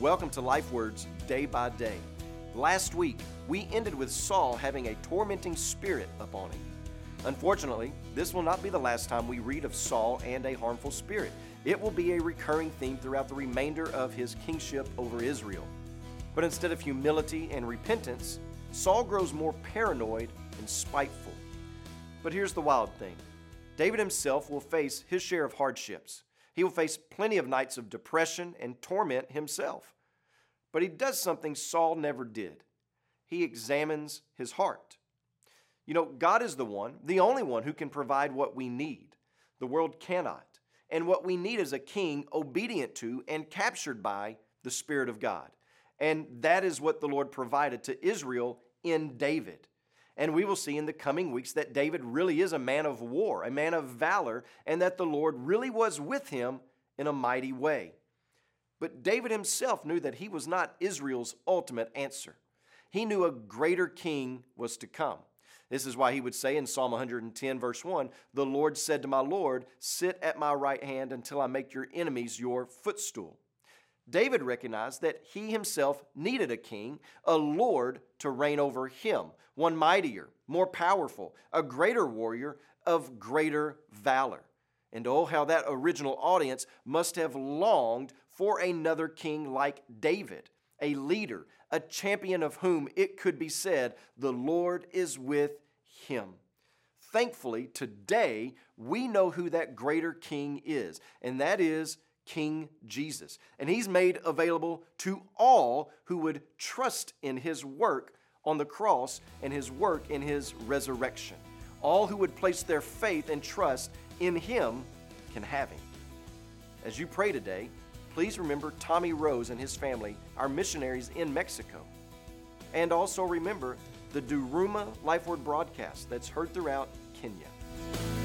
Welcome to Life Words Day by Day. Last week, we ended with Saul having a tormenting spirit upon him. Unfortunately, this will not be the last time we read of Saul and a harmful spirit. It will be a recurring theme throughout the remainder of his kingship over Israel. But instead of humility and repentance, Saul grows more paranoid and spiteful. But here's the wild thing David himself will face his share of hardships. He will face plenty of nights of depression and torment himself. But he does something Saul never did he examines his heart. You know, God is the one, the only one who can provide what we need. The world cannot. And what we need is a king obedient to and captured by the Spirit of God. And that is what the Lord provided to Israel in David. And we will see in the coming weeks that David really is a man of war, a man of valor, and that the Lord really was with him in a mighty way. But David himself knew that he was not Israel's ultimate answer. He knew a greater king was to come. This is why he would say in Psalm 110, verse 1 The Lord said to my Lord, Sit at my right hand until I make your enemies your footstool. David recognized that he himself needed a king, a Lord to reign over him, one mightier, more powerful, a greater warrior of greater valor. And oh, how that original audience must have longed for another king like David, a leader, a champion of whom it could be said, The Lord is with him. Thankfully, today we know who that greater king is, and that is King Jesus. And he's made available to all who would trust in his work on the cross and his work in his resurrection. All who would place their faith and trust in him can have him. As you pray today, please remember Tommy Rose and his family, our missionaries in Mexico. And also remember the Duruma Life Word broadcast that's heard throughout Kenya.